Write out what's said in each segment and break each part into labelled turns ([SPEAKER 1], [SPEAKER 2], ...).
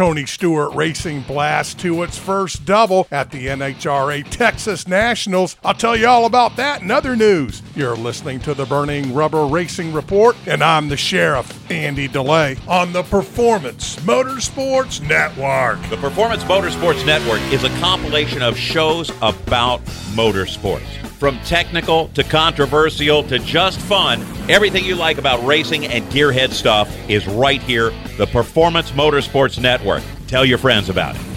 [SPEAKER 1] Tony Stewart Racing blast to its first double at the NHRA Texas Nationals. I'll tell you all about that and other news. You're listening to the Burning Rubber Racing Report, and I'm the Sheriff, Andy DeLay, on the Performance Motorsports Network.
[SPEAKER 2] The Performance Motorsports Network is a compilation of shows about motorsports. From technical to controversial to just fun, everything you like about racing and gearhead stuff is right here, the Performance Motorsports Network. Tell your friends about it.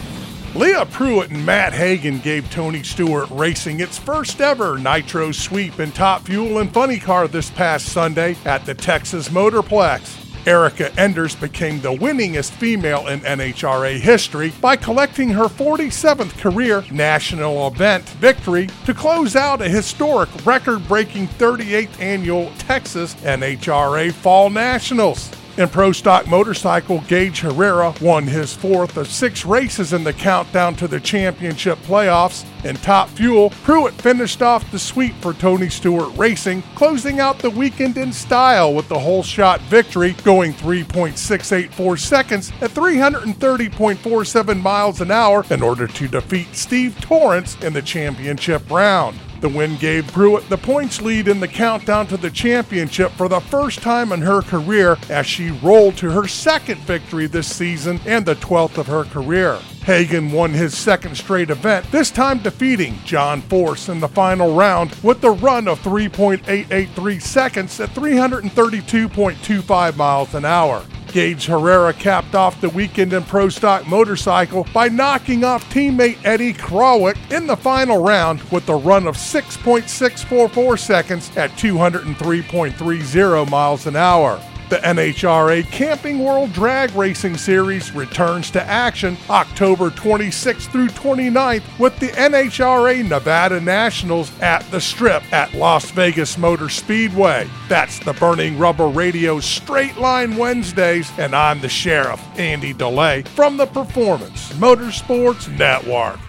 [SPEAKER 1] Leah Pruett and Matt Hagan gave Tony Stewart Racing its first ever Nitro sweep in Top Fuel and Funny Car this past Sunday at the Texas Motorplex. Erica Enders became the winningest female in NHRA history by collecting her 47th career national event victory to close out a historic record breaking 38th annual Texas NHRA Fall Nationals. In Pro Stock Motorcycle, Gaige Herrera won his fourth of six races in the countdown to the championship playoffs. In Top Fuel, Pruett finished off the sweep for Tony Stewart Racing, closing out the weekend in style with the whole shot victory, going 3.684 seconds at 330.47 miles an hour in order to defeat Steve Torrence in the championship round. The win gave Pruett the points lead in the countdown to the championship for the first time in her career as she rolled to her second victory this season and the 12th of her career. Hagan won his second straight event, this time defeating John Force in the final round with the run of 3.883 seconds at 332.25 miles an hour. Gaige Herrera capped off the weekend in Pro Stock Motorcycle by knocking off teammate Eddie Krawiec in the final round with a run of 6.644 seconds at 203.30 miles an hour. The NHRA Camping World Drag Racing Series returns to action October 26th through 29th with the NHRA Nevada Nationals at the Strip at Las Vegas Motor Speedway. That's the Burning Rubber Radio Straight Line Wednesdays, and I'm the Sheriff, Andy DeLay, from the Performance Motorsports Network.